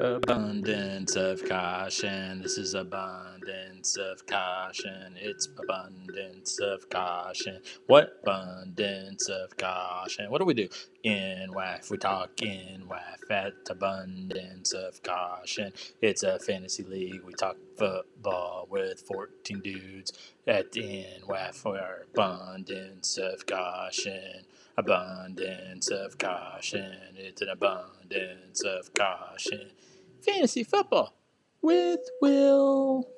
Abundance of caution. This is abundance of caution. It's abundance of caution. What abundance of caution? What do we do? In WAF, we talk in WAF at abundance of caution. It's a fantasy league. We talk football with 14 dudes at in WAF for abundance of caution abundance of caution. It's an abundance of caution. Fantasy football with Will.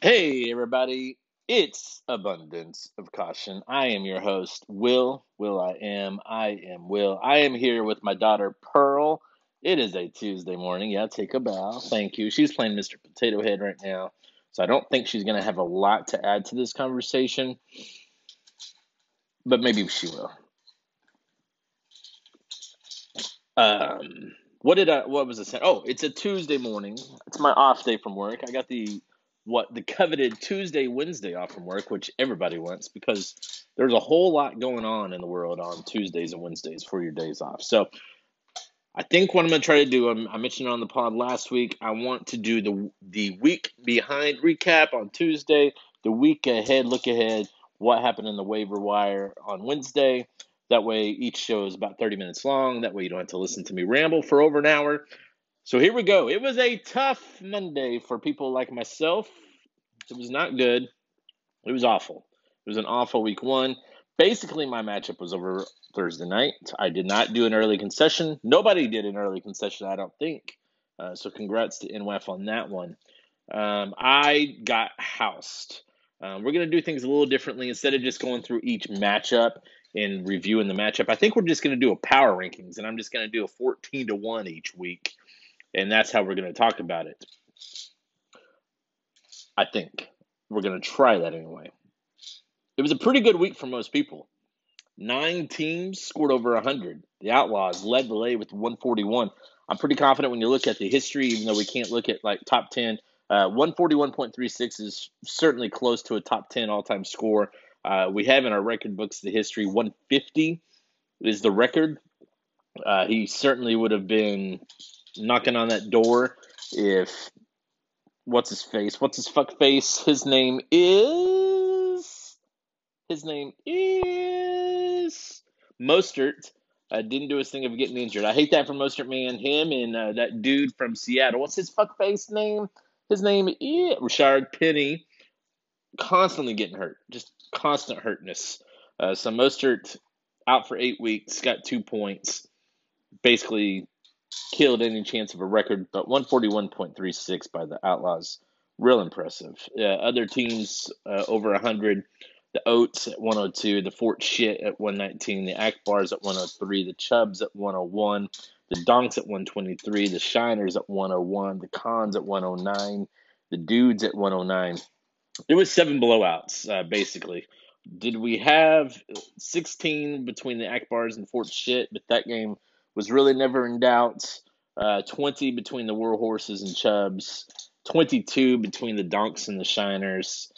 Hey, everybody. It's Abundance of Caution. I am your host, Will. Will, I am. I am Will. I am here with my daughter, Pearl. It is a Tuesday morning. Yeah, take a bow. Thank you. She's playing Mr. Potato Head right now. So I don't think she's going to have a lot to add to this conversation but maybe she will. Um, what did I? What was I saying? Oh, it's a Tuesday morning. It's my off day from work. I got the what the coveted Tuesday, Wednesday off from work, which everybody wants because there's a whole lot going on in the world on Tuesdays and Wednesdays for your days off. So I think what I'm going to try to do, I mentioned on the pod last week, I want to do the the week behind recap on Tuesday, the week ahead look ahead what happened in the waiver wire on Wednesday. That way, each show is about 30 minutes long. That way, you don't have to listen to me ramble for over an hour. So here we go. It was a tough Monday for people like myself. It was not good. It was awful. It was an awful week one. Basically, my matchup was over Thursday night. I did not do an early concession. Nobody did an early concession, I don't think. Uh, so congrats to NWF on that one. Um, I got housed. Um, we're going to do things a little differently. Instead of just going through each matchup and reviewing the matchup, I think we're just going to do a power rankings, and I'm just going to do a 14 to 1 each week. And that's how we're going to talk about it. I think. We're going to try that anyway. It was a pretty good week for most people. Nine teams scored over 100. The Outlaws led the way with 141. I'm pretty confident when you look at the history, even though we can't look at like top 10 uh, 141.36 is certainly close to a top 10 all time score. Uh, we have in our record books the history 150 is the record. Uh, he certainly would have been knocking on that door if what's his face? What's his fuck face? His name is his name is Mostert. Uh, didn't do his thing of getting injured. I hate that for Mostert, man. Him and uh, that dude from Seattle. What's his fuck face name? His name is Rashard Penny. Constantly getting hurt, just constant hurtness. Uh, so Mostert out for eight weeks, got two points, basically killed any chance of a record, but 141.36 by the Outlaws. Real impressive. Uh, other teams uh, over 100. The Oats at 102, the Fort Shit at 119, the Akbars at 103, the Chubs at 101, the Donks at 123, the Shiners at 101, the Cons at 109, the Dudes at 109. It was seven blowouts, uh, basically. Did we have 16 between the Akbars and Fort Shit, but that game was really never in doubt. Uh, 20 between the War Horses and Chubs, 22 between the Donks and the Shiners,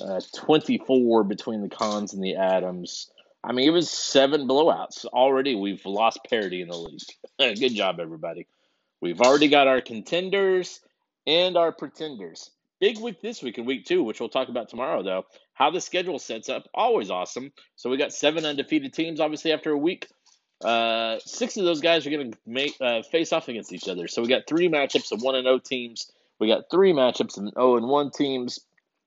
uh, 24 between the Cons and the Adams, I mean, it was seven blowouts. Already we've lost parity in the league. Good job, everybody. We've already got our contenders and our pretenders. Big week this week in week two, which we'll talk about tomorrow, though. How the schedule sets up, always awesome. So we got seven undefeated teams, obviously, after a week. Uh, six of those guys are going to make uh, face off against each other. So we got three matchups of 1 and 0 teams. We got three matchups of 0 and 1 teams.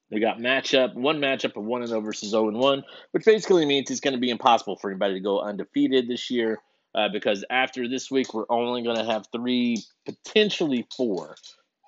We got matchup one matchup of one and zero versus zero and one, which basically means it's going to be impossible for anybody to go undefeated this year. Uh, because after this week, we're only going to have three, potentially four,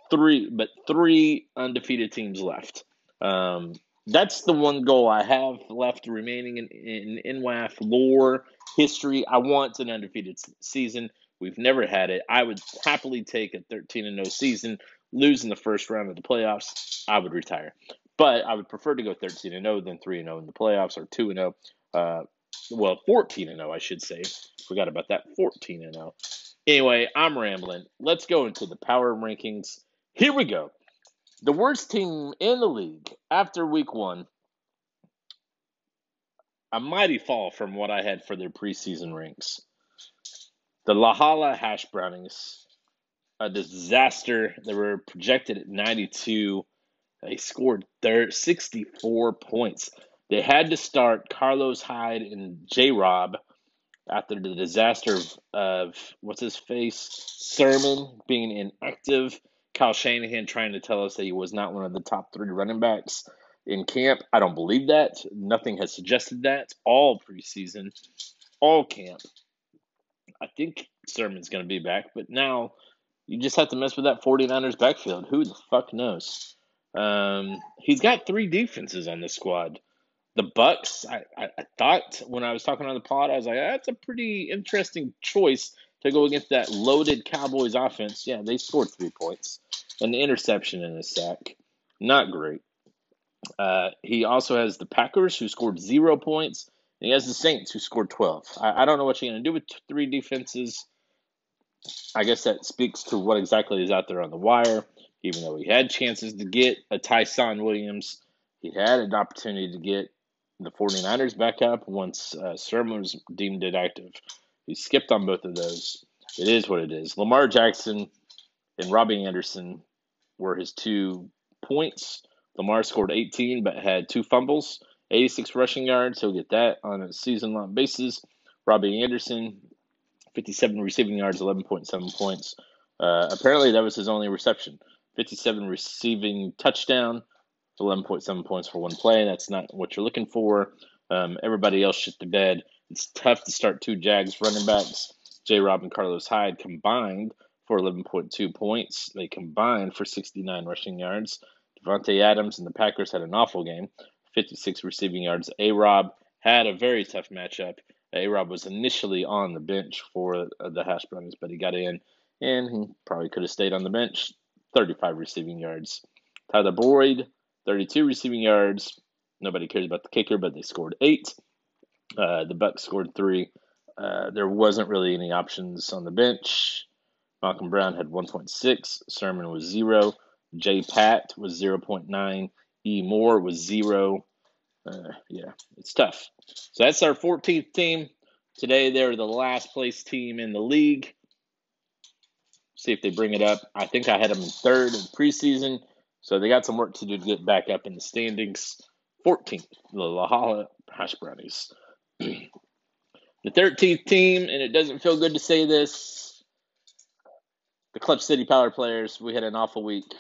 three, but three undefeated teams left. Um, that's the one goal I have left remaining in, in NWAF lore history. I want an undefeated season. We've never had it. I would happily take a 13 and 0 season, lose in the first round of the playoffs. I would retire. But I would prefer to go 13 and 0 than 3 and 0 in the playoffs or 2 and 0. Uh, well, 14 and 0, I should say. Forgot about that. 14 and 0. Anyway, I'm rambling. Let's go into the power rankings. Here we go. The worst team in the league after week one. A mighty fall from what I had for their preseason ranks. The Lahala Hash Brownings a disaster. They were projected at 92. They scored thir- 64 points. They had to start Carlos Hyde and J Rob after the disaster of, of what's his face Sermon being inactive. Kyle Shanahan trying to tell us that he was not one of the top three running backs in camp. I don't believe that. Nothing has suggested that all preseason, all camp. I think Sermon's going to be back, but now you just have to mess with that 49ers backfield. Who the fuck knows? Um, he's got three defenses on the squad. The Bucks, I, I, I, thought when I was talking on the pod, I was like, that's a pretty interesting choice to go against that loaded Cowboys offense. Yeah, they scored three points, and an interception and a sack. Not great. Uh, he also has the Packers, who scored zero points, and he has the Saints, who scored 12. I, I don't know what you're going to do with three defenses. I guess that speaks to what exactly is out there on the wire. Even though he had chances to get a Ty'Son Williams, he had an opportunity to get the 49ers back up once uh, Sermon was deemed inactive. He skipped on both of those. It is what it is. Lamar Jackson and Robbie Anderson were his two points. Lamar scored 18 but had two fumbles, 86 rushing yards. He'll get that on a season long basis. Robbie Anderson, 57 receiving yards, 11.7 points. Uh, apparently, that was his only reception. 57 receiving touchdown, 11.7 points for one play. That's not what you're looking for. Um, everybody else shit the bed. It's tough to start two Jags running backs. J. Rob and Carlos Hyde combined for 11.2 points. They combined for 69 rushing yards. Davante Adams and the Packers had an awful game, 56 receiving yards. A. Rob had a very tough matchup. A. Rob was initially on the bench for uh, the Hash Browns, but he got in, and he probably could have stayed on the bench. 35 receiving yards. Tyler Boyd, 32 receiving yards. Nobody cares about the kicker, but they scored eight. Uh, the Bucks scored three. Uh, there wasn't really any options on the bench. Malcolm Brown had 1.6. Sermon was zero. J. Pat was 0.9. E. Moore was zero. Uh, yeah, it's tough. So that's our 14th team. Today, they're the last place team in the league. See if they bring it up. I think I had them in third in preseason. So they got some work to do to get back up in the standings. 14th, the Lahala Hash Brownies. the 13th team, and it doesn't feel good to say this, the Clutch City Power Players. We had an awful week.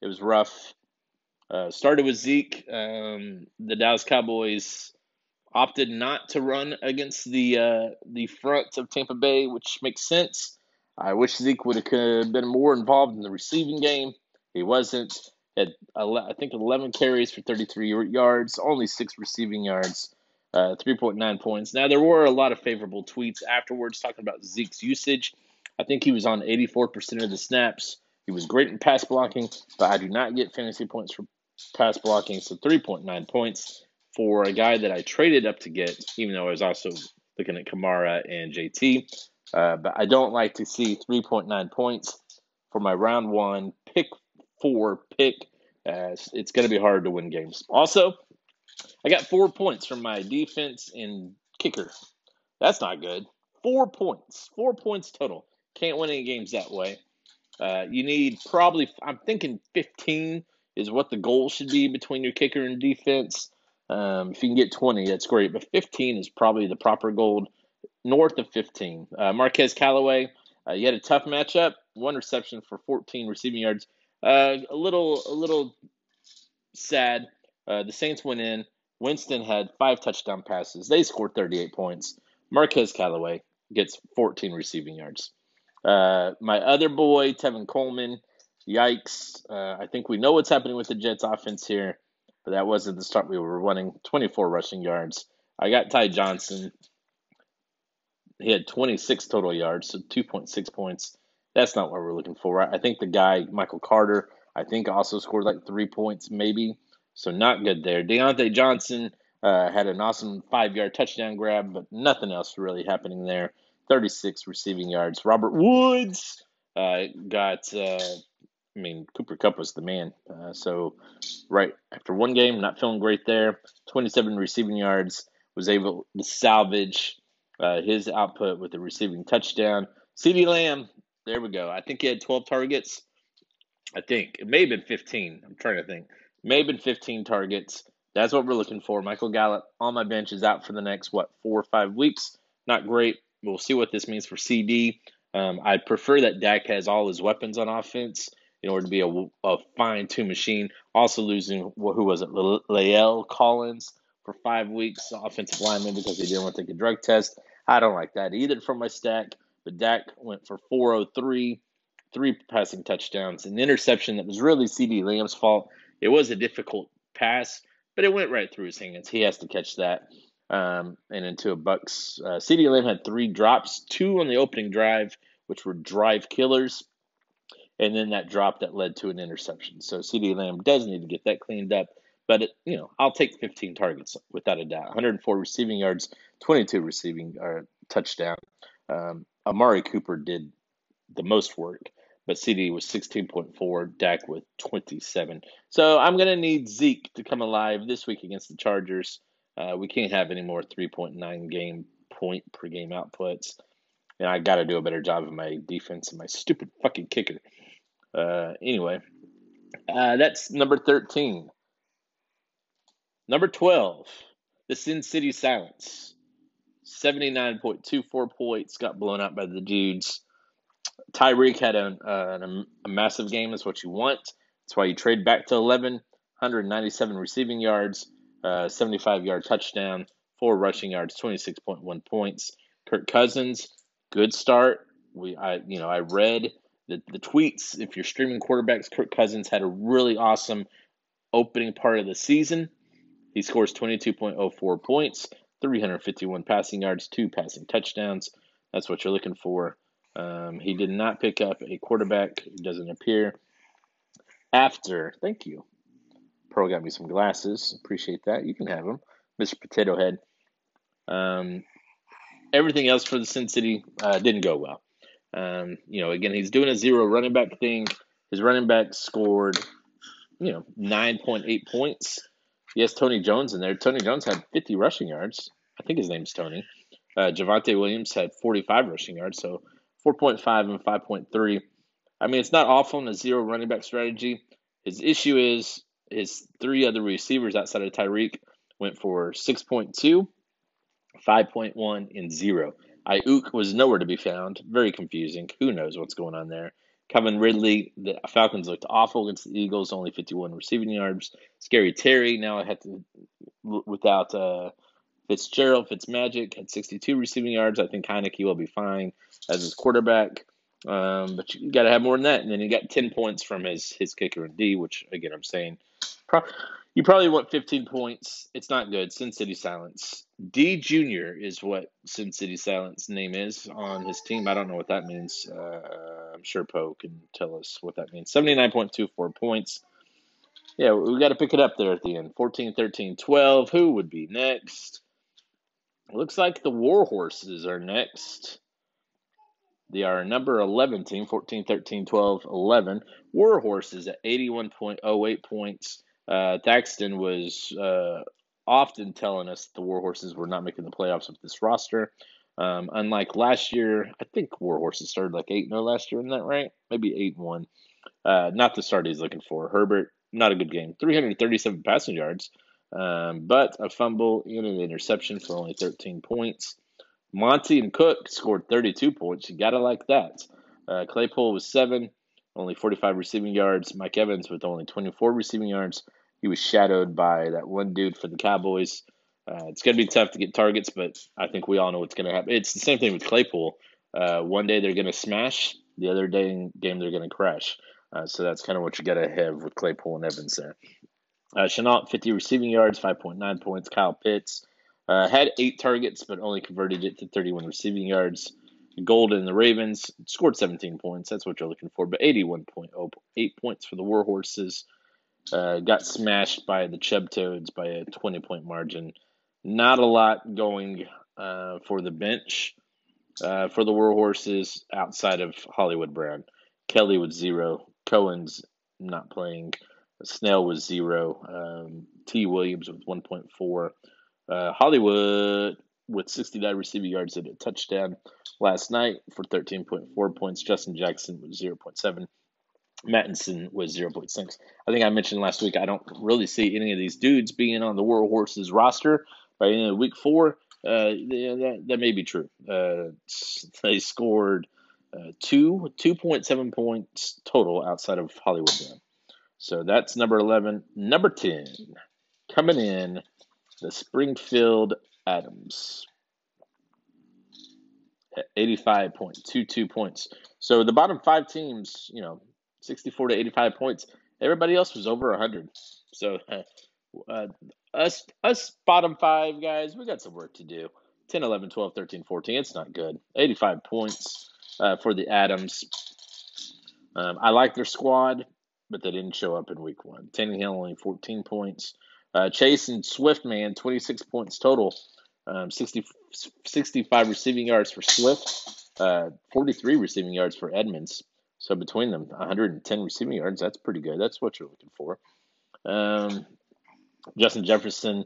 It was rough. Uh, started with Zeke. Um, the Dallas Cowboys opted not to run against the uh, the front of Tampa Bay, which makes sense. I wish Zeke would have been more involved in the receiving game. He wasn't. Had I think 11 carries for 33 yards, only six receiving yards, uh, 3.9 points. Now there were a lot of favorable tweets afterwards talking about Zeke's usage. I think he was on 84% of the snaps. He was great in pass blocking, but I do not get fantasy points for pass blocking. So 3.9 points for a guy that I traded up to get, even though I was also looking at Kamara and JT. Uh, but I don't like to see 3.9 points for my round one pick four pick. As it's going to be hard to win games. Also, I got four points from my defense and kicker. That's not good. Four points. Four points total. Can't win any games that way. Uh, you need probably, I'm thinking 15 is what the goal should be between your kicker and defense. Um, if you can get 20, that's great. But 15 is probably the proper goal. North of 15. Uh, Marquez Callaway, uh, you had a tough matchup. One reception for 14 receiving yards. Uh, a little, a little sad. Uh, the Saints went in. Winston had five touchdown passes. They scored 38 points. Marquez Callaway gets 14 receiving yards. Uh, my other boy, Tevin Coleman, yikes. Uh, I think we know what's happening with the Jets offense here, but that wasn't the start we were running. 24 rushing yards. I got Ty Johnson. He had 26 total yards, so 2.6 points. That's not what we're looking for. I think the guy, Michael Carter, I think also scored like three points, maybe. So not good there. Diontae Johnson uh, had an awesome five yard touchdown grab, but nothing else really happening there. 36 receiving yards. Robert Woods uh, got, uh, I mean, Cooper Kupp was the man. Uh, so right after one game, not feeling great there. 27 receiving yards, was able to salvage uh, his output with a receiving touchdown. CeeDee Lamb There we go. I think he had 12 targets. I think it may have been 15. I'm trying to think. May have been 15 targets. That's what we're looking for. Michael Gallup on my bench is out for the next what four or five weeks. Not great. We'll see what this means for CD. Um, I prefer that Dak has all his weapons on offense in order to be a, a fine two machine. Also losing who was it, La'el Collins for five weeks, offensive lineman because he didn't want to take a drug test. I don't like that either from my stack. But Dak went for 403, three passing touchdowns, an interception that was really CD Lamb's fault. It was a difficult pass, but it went right through his hands. He has to catch that. Um, and into a Bucks. Uh, CD Lamb had three drops, two on the opening drive, which were drive killers, and then that drop that led to an interception. So CD Lamb does need to get that cleaned up. But it, you know, I'll take 15 targets without a doubt. 104 receiving yards, 22 receiving uh, touchdown. Um, Amari Cooper did the most work, but CD was 16.4, Dak with 27. So I'm going to need Zeke to come alive this week against the Chargers. Uh, we can't have any more 3.9 game point per game outputs. And I got to do a better job of my defense and my stupid fucking kicker. Uh, anyway, uh, that's number 13. Number 12, the Sin City Silence. 79.24 points, got blown out by the dudes. Tyreek had a, a, a massive game, that's what you want. That's why you trade back to 11. 197 receiving yards, uh, 75 yard touchdown, four rushing yards, 26.1 points. Kirk Cousins, good start. We, I, you know, I read the, the tweets. If you're streaming quarterbacks, Kirk Cousins had a really awesome opening part of the season. He scores 22.04 points, 351 passing yards, two passing touchdowns. That's what you're looking for. Um, he did not pick up a quarterback. It doesn't appear. After, thank you. Pearl got me some glasses. Appreciate that. You can have them, Mr. Potato Head. Um, everything else for the Sin City uh, didn't go well. Um, you know, again, he's doing a zero running back thing. His running back scored, you know, 9.8 points. Yes, Tony Jones in there. Tony Jones had 50 rushing yards. I think his name's Tony. Uh, Javonte Williams had 45 rushing yards, so 4.5 and 5.3. I mean, it's not awful in a zero running back strategy. His issue is his three other receivers outside of Tyreek went for 6.2, 5.1, and 0. Aiyuk was nowhere to be found. Very confusing. Who knows what's going on there? Kevin Ridley, the Falcons looked awful against the Eagles, only 51 receiving yards. Scary Terry, now I had to, without uh, Fitzgerald, Fitzmagic, had 62 receiving yards. I think Heinicke will be fine as his quarterback. Um, but you got to have more than that. And then he got 10 points from his, his kicker and D, which, again, I'm saying pro- you probably want 15 points. It's not good. Sin City Silence. D Junior is what Sin City Silence name is on his team. I don't know what that means. Uh, I'm sure Poe can tell us what that means. 79.24 points. Yeah, we got to pick it up there at the end. 14, 13, 12. Who would be next? Looks like the War Horses are next. They are number 11 team, 14, 13, 12, 11. War Horses at 81.08 points. Uh, Thaxton was uh, often telling us the Warhorses were not making the playoffs with this roster. Um, unlike last year, I think Warhorses started like 8 0 last year, isn't that right? Maybe 8 1. Uh, not the start he's looking for. Herbert, not a good game. 337 passing yards, um, but a fumble and an interception for only 13 points. Monty and Cook scored 32 points. You got to like that. Uh, Claypool was 7, only 45 receiving yards. Mike Evans with only 24 receiving yards. He was shadowed by that one dude for the Cowboys. Uh, it's going to be tough to get targets, but I think we all know what's going to happen. It's the same thing with Claypool. Uh, one day they're going to smash, the other day in game they're going to crash. Uh, so that's kind of what you got to have with Claypool and Evans there. Uh, Shenault, 50 receiving yards, 5.9 points. Kyle Pitts uh, had eight targets, but only converted it to 31 receiving yards. Golden, the Ravens, scored 17 points. That's what you're looking for, but 81.08 points for the Warhorses. Uh, got smashed by the Chub Toads by a 20 point margin. Not a lot going uh, for the bench uh, for the Warhorses outside of Hollywood Brown. Kelly with zero. Cohen's not playing. Snell was zero. Um, T. Williams with 1.4. Uh, Hollywood with 69 receiving yards and a touchdown last night for 13.4 points. Justin Jackson was 0.7. Mattison was 0.6. I think I mentioned last week I don't really see any of these dudes being on the War Horses roster by the end of week four. Uh, that, that may be true. Uh, they scored uh, two 2.7 points total outside of Hollywood Brown. So that's number 11. Number 10, coming in, the Springfield Adams. At 85.22 points. So the bottom five teams, you know, 64 to 85 points. Everybody else was over 100. So uh, us us bottom five guys, we got some work to do. 10, 11, 12, 13, 14. It's not good. 85 points uh, for the Adams. Um, I like their squad, but they didn't show up in week one. Tannehill only 14 points. Uh, Chase and Swift, man, 26 points total. Um, 60, 65 receiving yards for Swift, uh, 43 receiving yards for Edmonds. So between them, 110 receiving yards. That's pretty good. That's what you're looking for. Um, Justin Jefferson,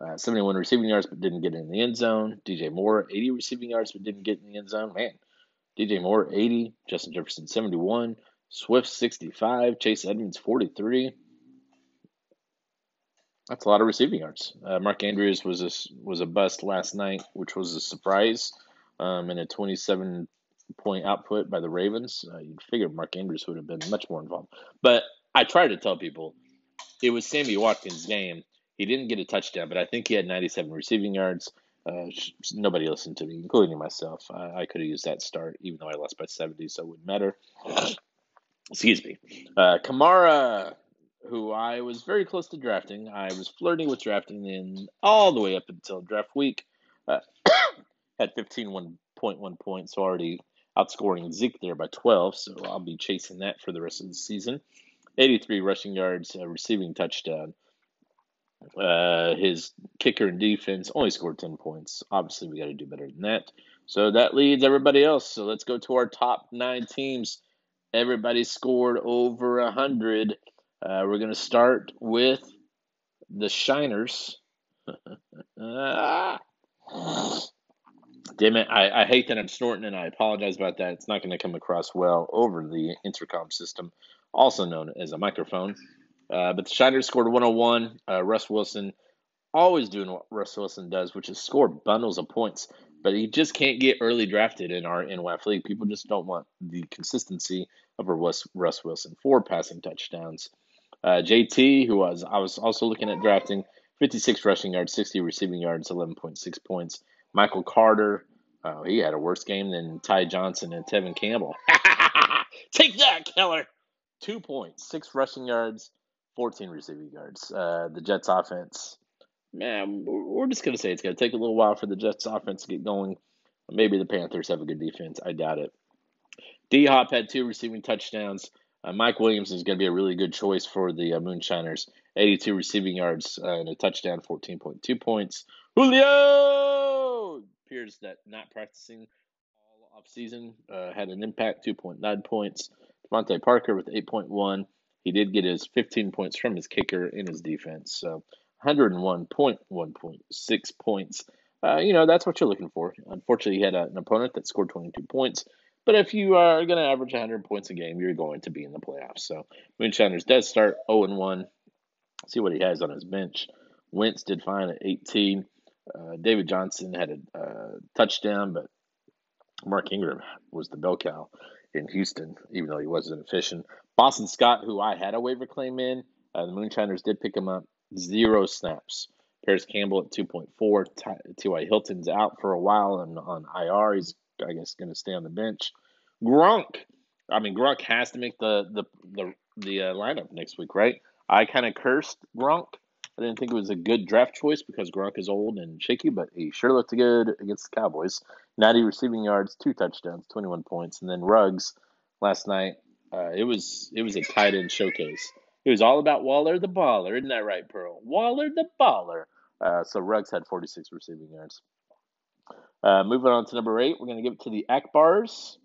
uh, 71 receiving yards, but didn't get in the end zone. DJ Moore, 80 receiving yards, but didn't get in the end zone. Man, DJ Moore, 80. Justin Jefferson, 71. Swift, 65. Chase Edmonds, 43. That's a lot of receiving yards. Uh, Mark Andrews was a, was a bust last night, which was a surprise, um, and a 27 point output by the Ravens. Uh, you'd figure Mark Andrews would have been much more involved. But I try to tell people it was Sammy Watkins' game. He didn't get a touchdown, but I think he had 97 receiving yards. Uh, nobody listened to me, including myself. I, I could have used that start, even though I lost by 70, so it wouldn't matter. Excuse me. Uh, Kamara who I was very close to drafting. I was flirting with drafting in all the way up until draft week. Uh, had 15.1 points, so already outscoring Zeke there by 12, so I'll be chasing that for the rest of the season. 83 rushing yards, uh, receiving touchdown. Uh, his kicker and defense only scored 10 points. Obviously, we got to do better than that. So that leads everybody else. So let's go to our top nine teams. Everybody scored over 100. Uh, we're going to start with the Shiners. Damn it. I, I hate that I'm snorting and I apologize about that. It's not going to come across well over the intercom system, also known as a microphone. Uh, but the Shiners scored 101. Uh, Russ Wilson always doing what Russ Wilson does, which is score bundles of points. But he just can't get early drafted in our NWAF league. People just don't want the consistency of a Russ, Russ Wilson. Four passing touchdowns. Uh, JT, who was I was also looking at drafting, 56 rushing yards, 60 receiving yards, 11.6 points. Michael Carter, oh, he had a worse game than Ty Johnson and Tevin Campbell. Take that, Keller. Two points, six rushing yards, 14 receiving yards. Uh, the Jets offense, man, we're just going to say it's going to take a little while for the Jets offense to get going. Maybe the Panthers have a good defense. I doubt it. D Hop had two receiving touchdowns. Uh, Mike Williams is going to be a really good choice for the uh, Moonshiners. 82 receiving yards uh, and a touchdown, 14.2 points. Julio appears that not practicing all offseason uh, had an impact, 2.9 points. DeVante Parker with 8.1. He did get his 15 points from his kicker in his defense. So 101.1.6 points. Uh, you know, that's what you're looking for. Unfortunately, he had a, an opponent that scored 22 points. But if you are going to average 100 points a game, you're going to be in the playoffs. So Moonshiners does start 0 1. See what he has on his bench. Wentz did fine at 18. Uh, David Johnson had a uh, touchdown, but Mark Ingram was the bell cow in Houston, even though he wasn't efficient. Boston Scott, who I had a waiver claim in, uh, the Moonshiners did pick him up. Zero snaps. Parris Campbell at 2.4. T.Y. Hilton's out for a while and on IR. He's I guess, going to stay on the bench. Gronk. I mean, Gronk has to make the the the the uh, lineup next week, right? I kind of cursed Gronk. I didn't think it was a good draft choice because Gronk is old and shaky, but he sure looked good against the Cowboys. 90 receiving yards, two touchdowns, 21 points, and then Ruggs last night. Uh, it was it was a tight end showcase. It was all about Waller the baller, isn't that right, Pearl? Waller the baller. Uh, so Ruggs had 46 receiving yards. Uh, moving on to number eight, we're going to give it to the Akbars.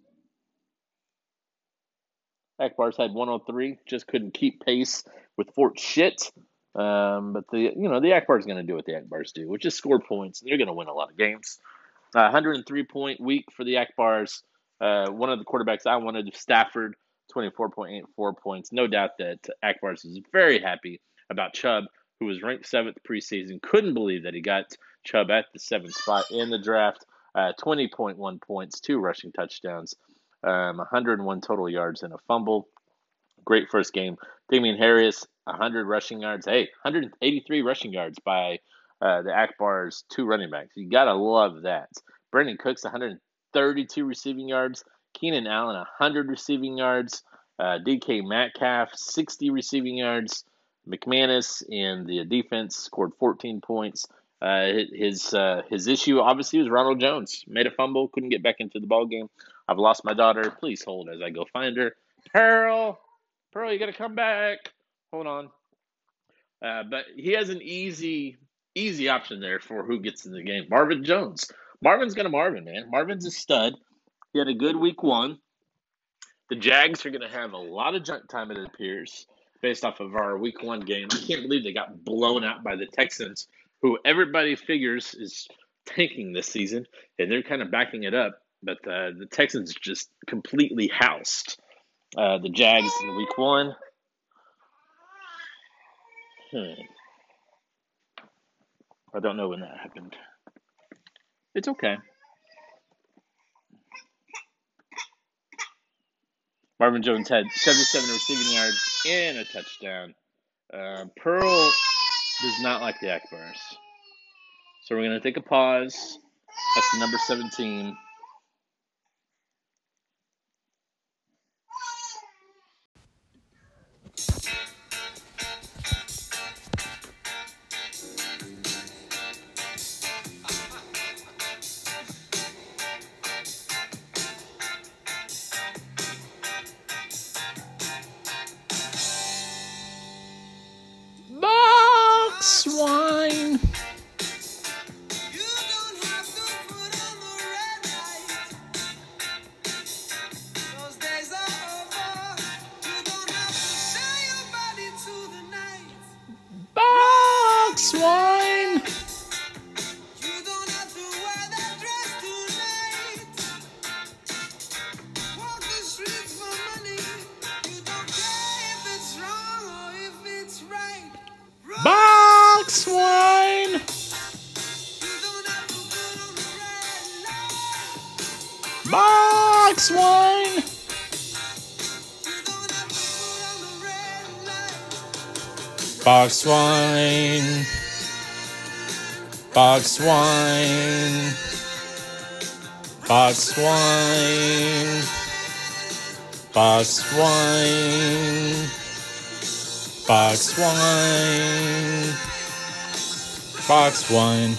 Akbars had 103, just couldn't keep pace with Fort Shit. Um, but the you know the Akbars going to do what the Akbars do, which is score points. They're going to win a lot of games. Uh, 103 point week for the Akbars. Uh, one of the quarterbacks I wanted, Stafford, 24.84 points. No doubt that Akbars is very happy about Chubb, who was ranked seventh preseason. Couldn't believe that he got Chubb at the seventh spot in the draft. Uh, 20.1 points, two rushing touchdowns, um, 101 total yards, and a fumble. Great first game. Damien Harris, 100 rushing yards. Hey, 183 rushing yards by uh, the Akbars two running backs. You gotta love that. Brandin Cooks, 132 receiving yards. Keenan Allen, 100 receiving yards. Uh, DK Metcalf, 60 receiving yards. McManus in the defense scored 14 points. Uh, his uh, his issue obviously was Ronald Jones made a fumble, couldn't get back into the ball game. I've lost my daughter. Please hold as I go find her. Pearl, Pearl, you gotta come back. Hold on. Uh, but he has an easy easy option there for who gets in the game. Marvin Jones. Marvin's gonna Marvin, man. Marvin's a stud. He had a good week one. The Jags are gonna have a lot of junk time, it appears, based off of our week one game. I can't believe they got blown out by the Texans who everybody figures is tanking this season, and they're kind of backing it up. But uh, the Texans just completely housed uh, the Jags in week one. Hmm. I don't know when that happened. It's okay. Marvin Jones had 77 receiving yards and a touchdown. Uh, Pearl does not like the Akbars. So we're going to take a pause. That's the number 17. Box wine. Box wine. Box wine. Box wine. Box wine. Box wine.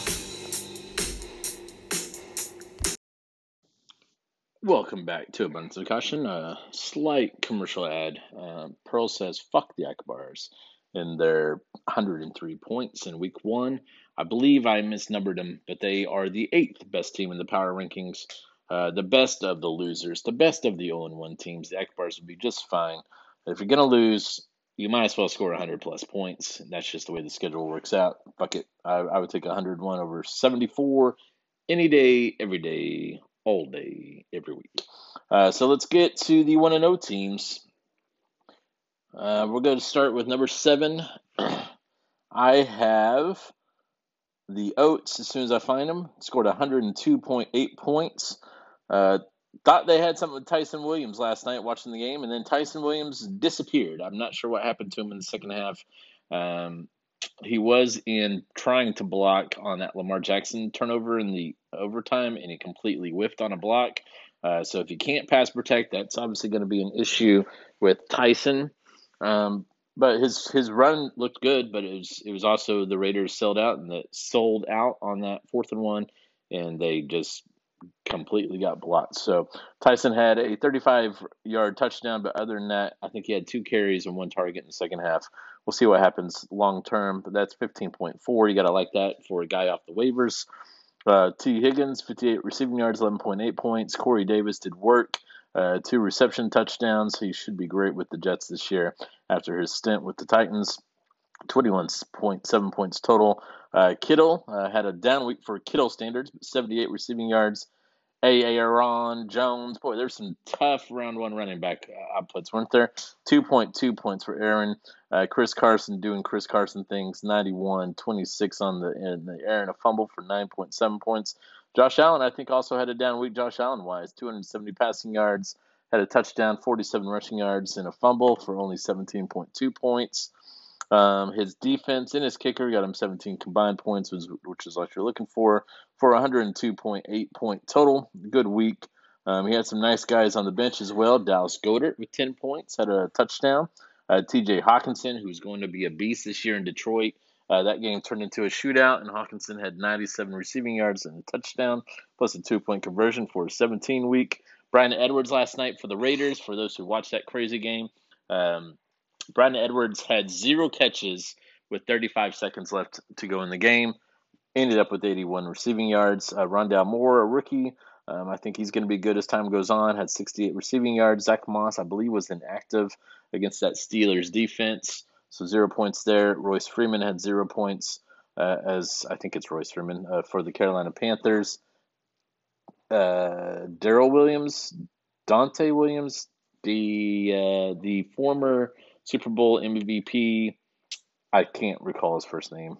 Welcome back to Abundance of Caution. A slight commercial ad. Uh, Pearl says, fuck the Akbars. And they're 103 points in week one. I believe I misnumbered them, but they are the eighth best team in the power rankings. Uh, the best of the losers, the best of the 0 1 teams. The Akbars would be just fine. If you're going to lose, you might as well score 100 plus points. That's just the way the schedule works out. Fuck it. I, I would take 101 over 74 any day, every day, all day, every week. Uh, so let's get to the 1 0 teams. Uh, we're going to start with number seven. I have the Oats as soon as I find them. Scored 102.8 points. Uh, thought they had something with Ty'Son Williams last night watching the game, and then Ty'Son Williams disappeared. I'm not sure what happened to him in the second half. Um, he was in trying to block on that Lamar Jackson turnover in the overtime, and he completely whiffed on a block. Uh, so if you can't pass protect, that's obviously going to be an issue with Ty'Son. Um, but his his run looked good, but it was it was also the Raiders sold out and that sold out on that fourth and one, and they just completely got blocked. So Ty'Son had a 35 yard touchdown, but other than that, I think he had two carries and one target in the second half. We'll see what happens long term, but that's 15.4. You got to like that for a guy off the waivers. Uh, T. Higgins, 58 receiving yards, 11.8 points. Corey Davis did work, uh, two reception touchdowns. He should be great with the Jets this year after his stint with the Titans. 21.7 points total. Uh, Kittle uh, had a down week for Kittle standards, 78 receiving yards. Aaron Jones, boy, there's some tough round one running back uh, outputs, weren't there? 2.2 points for Aaron. Uh, Chris Carson doing Chris Carson things, 91, 26 on the in the air and a fumble for 9.7 points. Josh Allen, I think, also had a down week. Josh Allen wise, 270 passing yards, had a touchdown, 47 rushing yards, and a fumble for only 17.2 points. Um, his defense and his kicker got him 17 combined points, which, which is what you're looking for, for 102.8 point total. Good week. Um, he had some nice guys on the bench as well. Dallas Goedert with 10 points, had a touchdown. Uh, TJ Hockenson, who's going to be a beast this year in Detroit. Uh, that game turned into a shootout, and Hockenson had 97 receiving yards and a touchdown, plus a two point conversion for a 17 week. Bryan Edwards last night for the Raiders, for those who watched that crazy game. Um, Bryan Edwards had zero catches with 35 seconds left to go in the game. Ended up with 81 receiving yards. Uh, Rondale Moore, a rookie, um, I think he's going to be good as time goes on. Had 68 receiving yards. Zach Moss, I believe, was inactive against that Steelers defense, so zero points there. Royce Freeman had zero points, uh, as I think it's Royce Freeman uh, for the Carolina Panthers. Uh, Daryl Williams, Dante Williams, the uh, the former Super Bowl MVP. I can't recall his first name.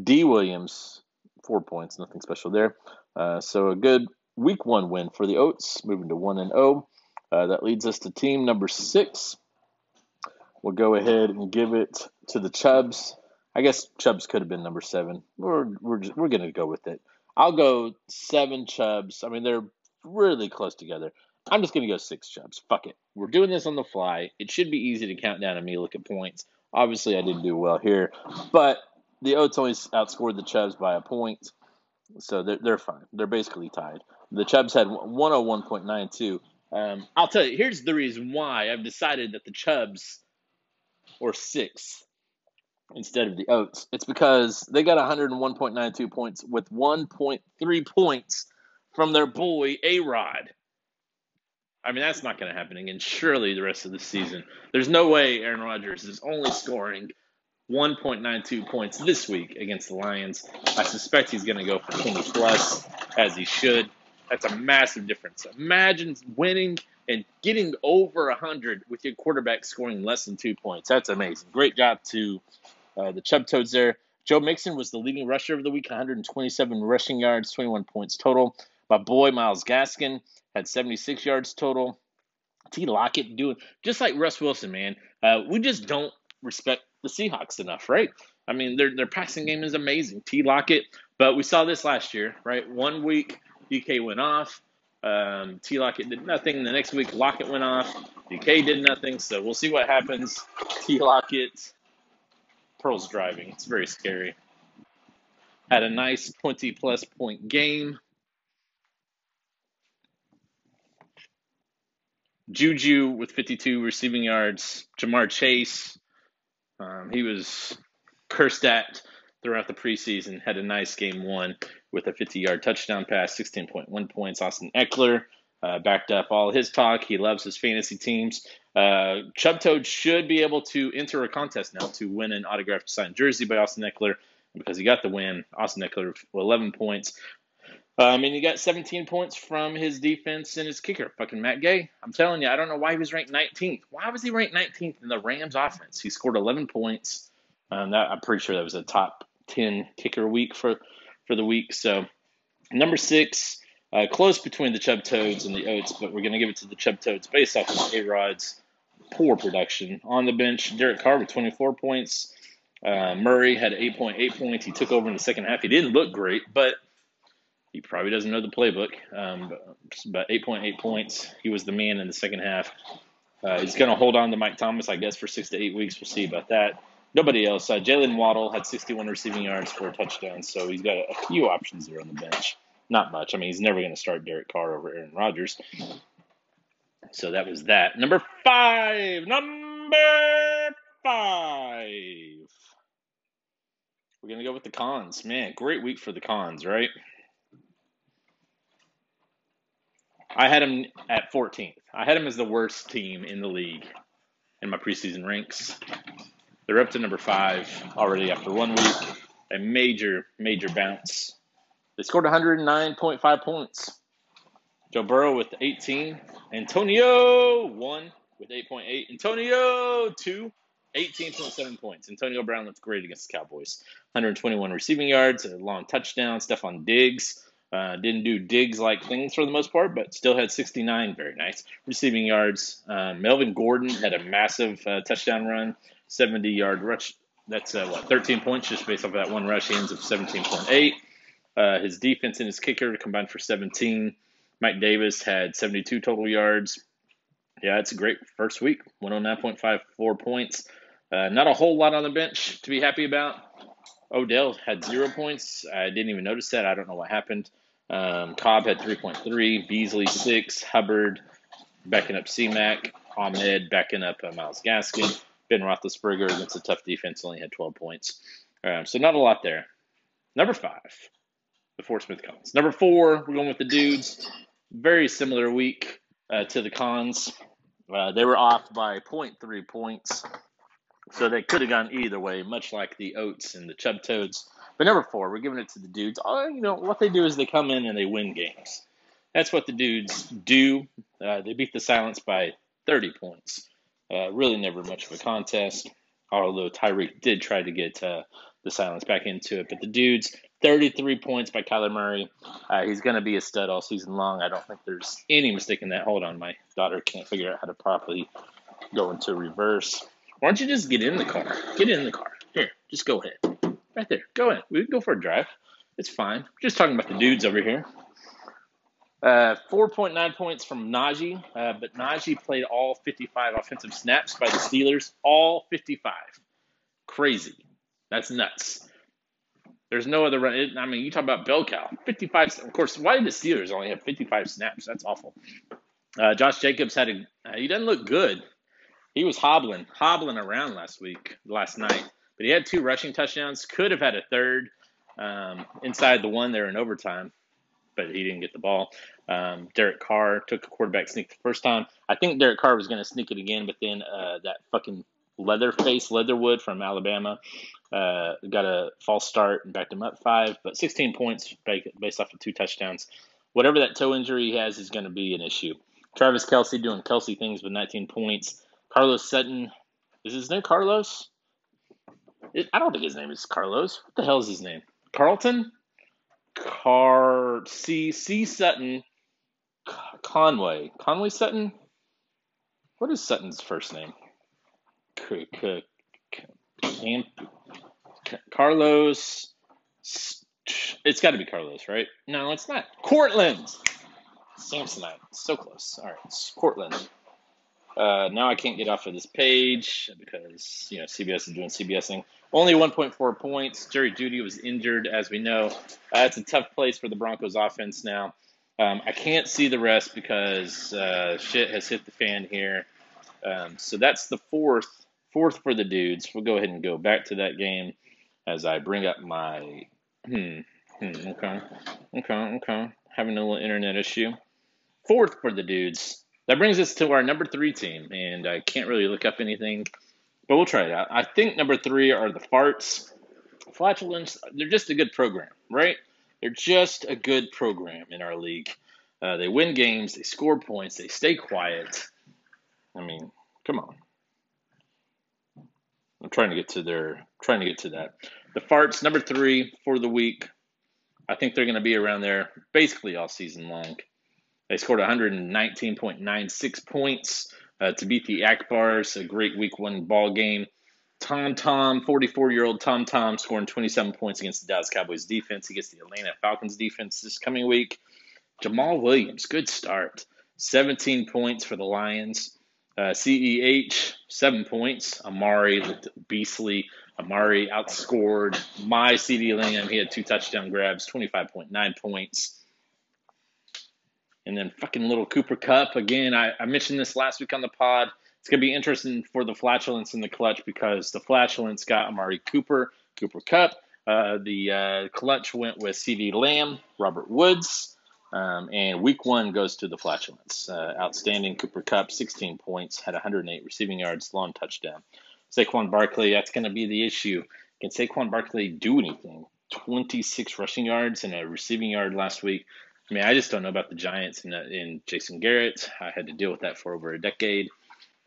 D. Williams, four points, nothing special there. Uh, so a good week one win for the Oats, moving to one and zero. Oh. Uh, that leads us to team number six. We'll go ahead and give it to the Chubs. I guess Chubs could have been number seven. We're we're just, we're gonna go with it. I'll go seven Chubs. I mean they're really close together. I'm just to go six Chubs. Fuck it. We're doing this on the fly. It should be easy to count down and me look at points. Obviously, I didn't do well here, but the Oats only outscored the Chubs by a point, so they're, they're fine. They're basically tied. The Chubs had 101.92. Um, I'll tell you, here's the reason why I've decided that the Chubs or six instead of the Oats. It's because they got 101.92 points with 1.3 points from their boy A Rod. I mean, that's not going to happen again. Surely the rest of the season. There's no way Aaron Rodgers is only scoring 1.92 points this week against the Lions. I suspect he's going to go for 20 plus, as he should. That's a massive difference. Imagine winning and getting over 100 with your quarterback scoring less than two points. That's amazing. Great job to uh, the Chub Toads there. Joe Mixon was the leading rusher of the week, 127 rushing yards, 21 points total. My boy Myles Gaskin had 76 yards total. T. Lockett doing just like Russ Wilson, man. Uh, we just don't respect the Seahawks enough, right? I mean, their their passing game is amazing. T. Lockett, but we saw this last year, right? One week DK went off. Um, T. Lockett did nothing. The next week Lockett went off. DK did nothing. So we'll see what happens. T. Lockett, Pearl's driving. It's very scary. Had a nice 20 plus point game. Juju with 52 receiving yards. Ja'Marr Chase, um, he was cursed at throughout the preseason. Had a nice game one with a 50 yard touchdown pass, 16.1 points. Austin Ekeler uh, backed up all his talk. He loves his fantasy teams. Uh, Chub Toad should be able to enter a contest now to win an autographed signed jersey by Austin Ekeler because he got the win. Austin Ekeler, 11 points. Um, mean, he got 17 points from his defense and his kicker, fucking Matt Gay. I'm telling you, I don't know why he was ranked 19th. Why was he ranked 19th in the Rams offense? He scored 11 points. Um, that, I'm pretty sure that was a top 10 kicker week for, for the week. So, number six, uh, close between the Chub Toads and the Oats, but we're going to give it to the Chub Toads based off of A Rod's poor production. On the bench, Derek Carr with 24 points. Uh, Murray had 8.8 points. He took over in the second half. He didn't look great, but he probably doesn't know the playbook. Um, but, 8.8 points. He was the man in the second half. Uh, he's going to hold on to Mike Thomas, I guess, for six to eight weeks. We'll see about that. Nobody else. Uh, Jaylen Waddle had 61 receiving yards for a touchdown, so he's got a, a few options there on the bench. Not much. I mean, he's never going to start Derek Carr over Aaron Rodgers. So that was that. Number five. Number five. We're going to go with the cons. Man, great week for the cons, right? I had him at 14th. I had him as the worst team in the league in my preseason ranks. They're up to number five already after one week. A major, major bounce. They scored 109.5 points. Joe Burrow with 18. Antonio, one with 8.8. Antonio, two 18.7 points. Antonio Brown looked great against the Cowboys. 121 receiving yards, a long touchdown. Stefon Diggs uh, didn't do Diggs like things for the most part, but still had 69 very nice receiving yards. Uh, Melvin Gordon had a massive uh, touchdown run, 70 yard rush. That's uh, what 13 points just based off of that one rush. He ends up 17.8. Uh, his defense and his kicker combined for 17. Mike Davis had 72 total yards. Yeah, it's a great first week. 109.54 points. Uh, not a whole lot on the bench to be happy about. Odell had zero points. I didn't even notice that. I don't know what happened. Um, Cobb had 3.3. Beasley, 6. Hubbard backing up C-Mac. Ahmed backing up uh, Myles Gaskin. Ben Roethlisberger against a tough defense only had 12 points. Um, so not a lot there. Number five, the Fort Smith Cons. Number four, we're going with the dudes. Very similar week uh, to the cons. Uh, they were off by 0.3 points. So they could have gone either way, much like the Oats and the Chub Toads. But number four, we're giving it to the dudes. Oh, you know what they do is they come in and they win games. That's what the dudes do. Uh, they beat the Silence by 30 points. Uh, really, never much of a contest. Although Tyreek did try to get uh, the Silence back into it, but the dudes 33 points by Kyler Murray. Uh, he's going to be a stud all season long. I don't think there's any mistake in that. Hold on, my daughter can't figure out how to properly go into reverse. Why don't you just get in the car? Get in the car. Here, just go ahead. Right there. Go in. We can go for a drive. It's fine. Just talking about the dudes over here. Uh, 4.9 points from Najee, uh, but Najee played all 55 offensive snaps by the Steelers. All 55. Crazy. That's nuts. There's no other run. I mean, you talk about bell cow. 55. Of course, why did the Steelers only have 55 snaps? That's awful. Uh, Josh Jacobs had a. Uh, he doesn't look good. He was hobbling, hobbling around last week, last night. But he had two rushing touchdowns. Could have had a third um, inside the one there in overtime, but he didn't get the ball. Um, Derek Carr took a quarterback sneak the first time. I think Derek Carr was going to sneak it again, but then uh, that fucking Leatherface Leatherwood from Alabama uh, got a false start and backed him up five, but 16 points based off of two touchdowns. Whatever that toe injury he has is going to be an issue. Travis Kelce doing Kelce things with 19 points. Carlos Sutton, is his name Carlos? I don't think his name is Carlos. What the hell is his name? Carlton? Car C C Sutton Conway Conway Sutton. What is Sutton's first name? Carlos. It's got to be Carlos, right? No, it's not. Courtland. Samsonite. So close. All right, it's Courtland. Uh, now I can't get off of this page because you know CBS is doing CBSing. Only 1.4 points. Jerry Jeudy was injured, as we know. Uh, it's a tough place for the Broncos offense now. Um, I can't see the rest because uh, shit has hit the fan here. Um, so that's the fourth fourth for the dudes. We'll go ahead and go back to that game as I bring up my. Hmm. hmm okay. Okay. Okay. Having a little internet issue. Fourth for the dudes. That brings us to our number three team, and I can't really look up anything, but we'll try it out. I think number three are the Farts. Flatulence, they're just a good program, right? They're just a good program in our league. Uh, they win games, they score points, they stay quiet. I mean, come on. I'm trying to get to their trying to get to that. The farts number three for the week. I think they're going to be around there basically all season long. They scored 119.96 points uh, to beat the Akbars, a great week one ball game. Tom Tom, 44 year old Tom Tom, scoring 27 points against the Dallas Cowboys defense against the Atlanta Falcons defense this coming week. Jamaal Williams, good start. 17 points for the Lions. Uh, CEH, seven points. Amari looked beastly. Amari outscored my CeeDee Lamb. He had two touchdown grabs, 25.9 points. And then fucking little Cooper Kupp. Again, I, I mentioned this last week on the pod. It's going to be interesting for the flatulence in the clutch because the flatulence got Amari Cooper, Cooper Kupp. Uh, the uh, clutch went with CeeDee Lamb, Robert Woods. Um, and week one goes to the flatulence. Uh, outstanding Cooper Kupp, 16 points, had 108 receiving yards, long touchdown. Saquon Barkley, that's going to be the issue. Can Saquon Barkley do anything? 26 rushing yards and a receiving yard last week. I mean, I just don't know about the Giants and, and Jason Garrett. I had to deal with that for over a decade.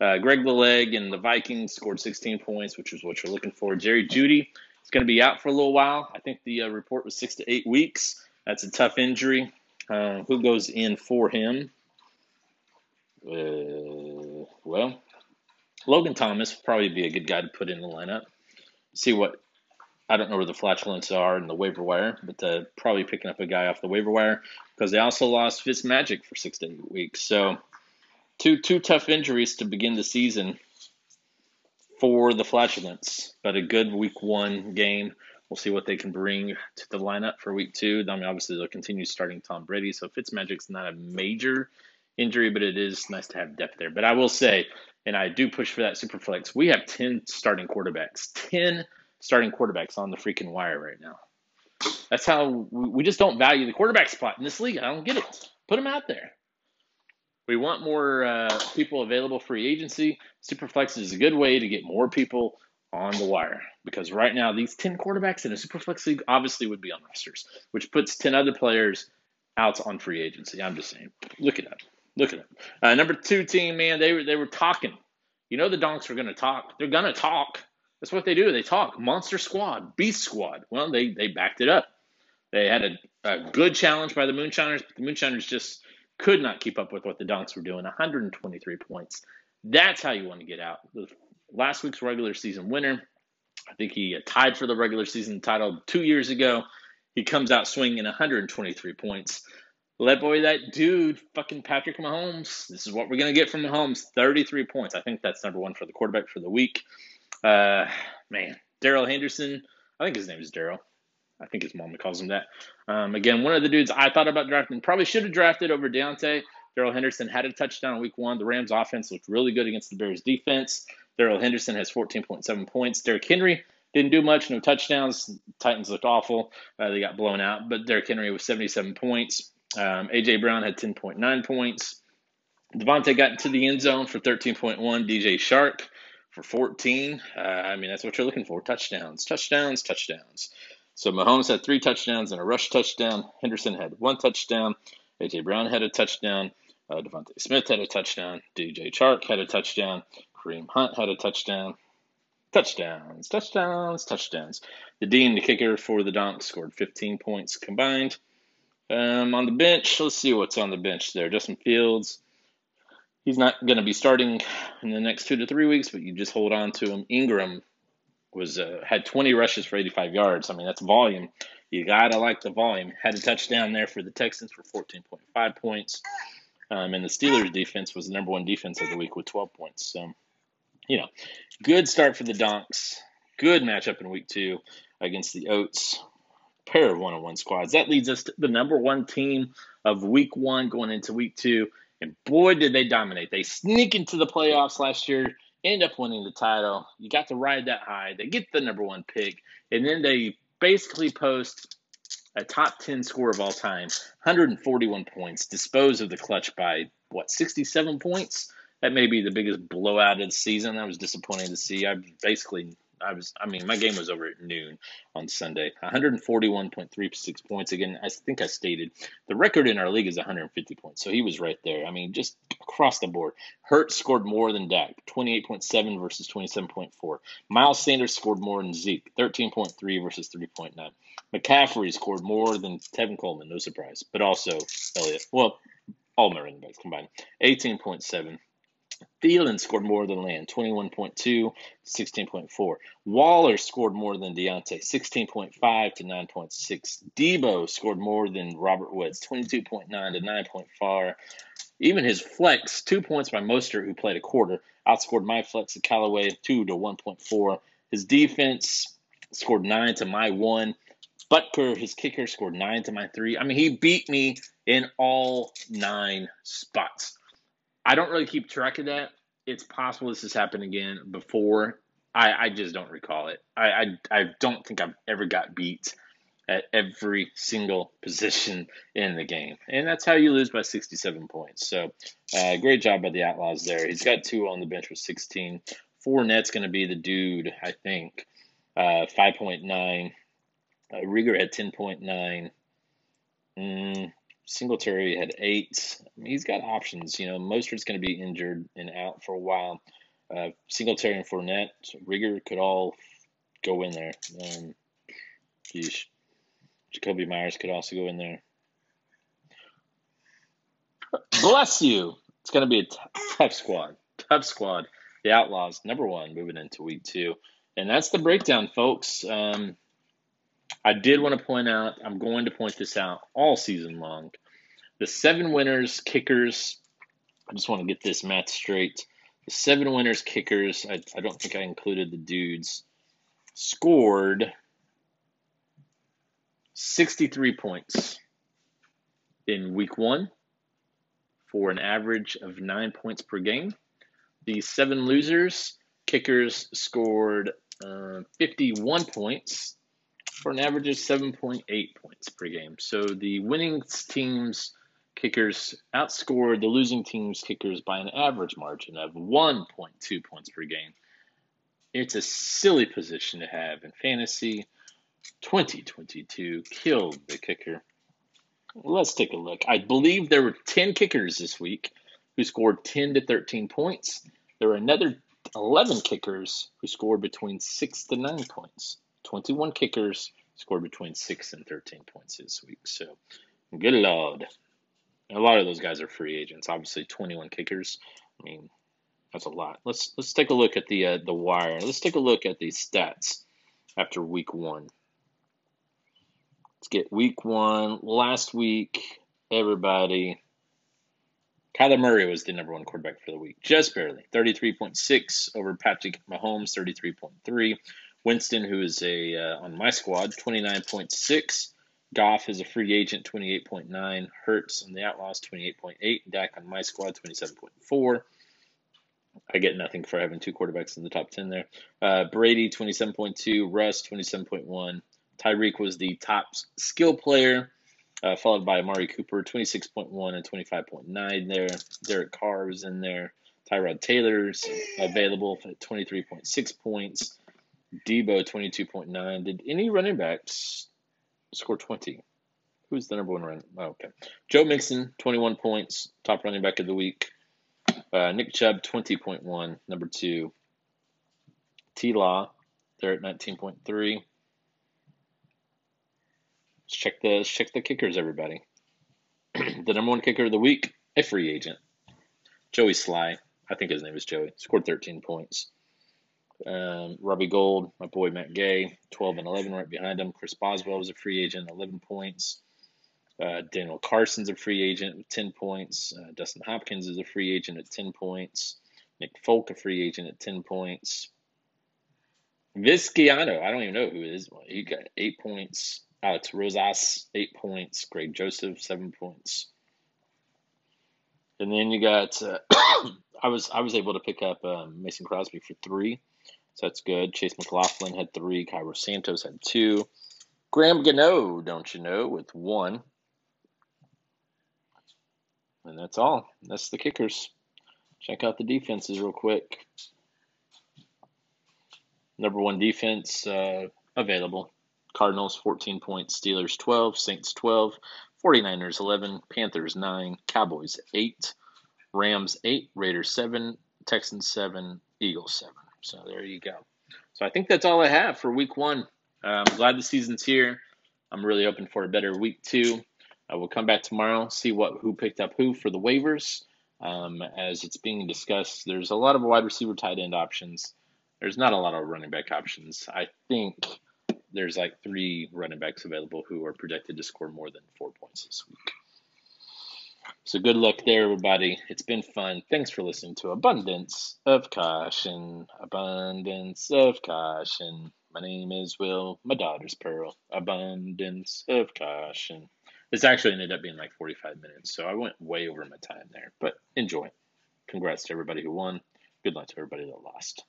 Uh, Greg Leg and the Vikings scored 16 points, which is what you're looking for. Jerry Jeudy is going to be out for a little while. I think the uh, report was six to eight weeks. That's a tough injury. Uh, who goes in for him? Uh, well, Logan Thomas probably be a good guy to put in the lineup. See what I don't know where the flatulence are in the waiver wire, but uh, probably picking up a guy off the waiver wire because they also lost Fitz Magic for six to eight weeks. So two two tough injuries to begin the season for the flatulence, but a good week one game. We'll see what they can bring to the lineup for week two. I mean, obviously they'll continue starting Tom Brady, so Fitzmagic's not a major injury, but it is nice to have depth there. But I will say, and I do push for that super flex. We have ten starting quarterbacks, ten starting quarterbacks on the freaking wire right now. That's how we just don't value the quarterback spot in this league. I don't get it. Put them out there. We want more uh, people available free agency. Superflex is a good way to get more people on the wire because right now these 10 quarterbacks in a Superflex league obviously would be on rosters, which puts 10 other players out on free agency. I'm just saying. Look it up. Look it up. Uh, number two team, man, they were they were talking. You know the Donks are going to talk. They're going to talk. That's what they do. They talk. Monster Squad, Beast Squad. Well, they they backed it up. They had a, a good challenge by the Moonshiners, but the Moonshiners just could not keep up with what the Donks were doing. 123 points. That's how you want to get out. The last week's regular season winner. I think he tied for the regular season title two years ago. He comes out swinging 123 points. Let boy that dude, fucking Patrick Mahomes. This is what we're gonna get from Mahomes. 33 points. I think that's number one for the quarterback for the week. Uh, man, Darrell Henderson. I think his name is Darrell. I think his mom calls him that. Um, again, one of the dudes I thought about drafting, probably should have drafted over Diontae. Darrell Henderson had a touchdown in week one. The Rams offense looked really good against the Bears defense. Darrell Henderson has 14.7 points. Derrick Henry didn't do much, no touchdowns. Titans looked awful. Uh, they got blown out, but Derrick Henry was 77 points. Um, A.J. Brown had 10.9 points. Davante got into the end zone for 13.1. DJ Chark for 14. Uh, I mean, that's what you're looking for touchdowns, touchdowns, touchdowns. So Mahomes had three touchdowns and a rush touchdown. Henderson had one touchdown. A.J. Brown had a touchdown. Uh, DeVonta Smith had a touchdown. DJ Chark had a touchdown. Kareem Hunt had a touchdown. Touchdowns, touchdowns, touchdowns. The Dean, the kicker for the Donks, scored 15 points combined. Um, on the bench, let's see what's on the bench there. Justin Fields, he's not going to be starting in the next two to three weeks, but you just hold on to him. Ingram was uh, had 20 rushes for 85 yards. I mean, that's volume. You gotta like the volume. Had a touchdown there for the Texans for 14.5 points, um, and the Steelers' defense was the number one defense of the week with 12 points. So, you know, good start for the Donks. Good matchup in week two against the Oats. Pair of one-on-one squads. That leads us to the number one team of week one going into week two. And boy, did they dominate. They sneak into the playoffs last year end up winning the title. You got to ride that high. They get the number one pick, and then they basically post a top 10 score of all time 141 points, dispose of the clutch by what, 67 points? That may be the biggest blowout of the season. That was disappointing to see. I basically I was, I mean, my game was over at noon on Sunday. 141.36 points. Again, I think I stated the record in our league is 150 points. So he was right there. I mean, just across the board. Hurts scored more than Dak, 28.7 versus 27.4. Miles Sanders scored more than Zeke, 13.3 versus 3.9. McCaffrey scored more than Tevin Coleman, no surprise, but also Elliott. Well, all my running backs combined, 18.7. Thielen scored more than Lamb, 21.2 16.4. Waller scored more than Diontae, 16.5 to 9.6. Debo scored more than Robert Woods, 22.9 to 9.4. Even his flex, two points by Mostert, who played a quarter, outscored my flex at Callaway, 2 to 1.4. His defense scored 9 to my 1. Butker, his kicker, scored 9 to my 3. I mean, he beat me in all nine spots. I don't really keep track of that. It's possible this has happened again before. I, I just don't recall it. I, I, I don't think I've ever got beat at every single position in the game. And that's how you lose by 67 points. So, uh, great job by the Outlaws there. He's got two on the bench with 16. Fournette's going to be the dude, I think. Uh, 5.9. Uh, Reagor had 10.9. Mm, Singletary had 8. I mean, he's got options. You know, Mostert's going to be injured and out for a while. Uh, Singletary and Fournette, Reagor could all go in there. Um, geez. Jakobi Meyers could also go in there. Bless you. It's going to be a t- tough squad. Tough squad. The Outlaws, number one, moving into week two. And that's the breakdown, folks. Um, I did want to point out, I'm going to point this out all season long. The seven winners, kickers, I just want to get this math straight. The seven winners, kickers, I, I don't think I included the dudes, scored 63 points in week one for an average of nine points per game. The seven losers, kickers scored uh, 51 points for an average of 7.8 points per game. So the winning teams, kickers, outscored the losing teams, kickers, by an average margin of 1.2 points per game. It's a silly position to have in fantasy. 2022 killed the kicker. Let's take a look. I believe there were 10 kickers this week who scored 10 to 13 points. There were another 11 kickers who scored between 6 to 9 points. 21 kickers scored between 6 and 13 points this week. So, good lord. A lot of those guys are free agents. Obviously, 21 kickers. I mean, that's a lot. Let's let's take a look at the uh, the wire. Let's take a look at these stats after week 1. Let's get week 1. Last week, everybody Kyler Murray was the number one quarterback for the week, just barely. 33.6 over Patrick Mahomes, 33.3. Winston, who is a uh, on my squad, 29.6. Goff is a free agent, 28.9. Hurts on the Outlaws, 28.8. Dak on my squad, 27.4. I get nothing for having two quarterbacks in the top 10 there. Uh, Brady, 27.2. Russ, 27.1. Tyreek was the top skill player uh, followed by Amari Cooper, 26.1 and 25.9 there. Derek Carr was in there. Tyrod Taylor's available at 23.6 points. Deebo, 22.9. Did any running backs score 20? Who's the number one running? Oh, okay. Joe Mixon, 21 points, top running back of the week. Uh, Nick Chubb, 20.1, number two. T Law, they're at 19.3. Let's check the let's check the kickers, everybody. the number one kicker of the week, a free agent, Joey Slye. I think his name is Joey. Scored 13 points. Um, Robbie Gould, my boy Matt Gay, 12 and 11 right behind him. Chris Boswell was a free agent, 11 points. Uh, Daniel Carlson's a free agent with 10 points. Uh, Dustin Hopkins is a free agent at 10 points. Nick Folk, a free agent at 10 points. Vizcaino, I don't even know who it is. He got eight points. Alex Rosas, eight points. Greg Joseph, seven points. And then you got uh, I was I was able to pick up um, Mason Crosby for three, so that's good. Chase McLaughlin had three. Cairo Santos had two. Graham Gano, don't you know, with one. And that's all. That's the kickers. Check out the defenses real quick. Number one defense uh, available. Cardinals 14 points, Steelers 12, Saints 12, 49ers 11, Panthers 9, Cowboys 8, Rams 8, Raiders 7, Texans 7, Eagles 7. So there you go. So I think that's all I have for week one. Uh, I'm glad the season's here. I'm really hoping for a better week two. I will come back tomorrow, see what who picked up who for the waivers. Um, as it's being discussed, there's a lot of wide receiver tight end options. There's not a lot of running back options. I think there's like three running backs available who are projected to score more than four points this week. So good luck there, everybody. It's been fun. Thanks for listening to Abundance of Caution. Abundance of Caution. My name is Will. My daughter's Pearl. Abundance of Caution. This actually ended up being like 45 minutes, so I went way over my time there. But enjoy. Congrats to everybody who won. Good luck to everybody that lost.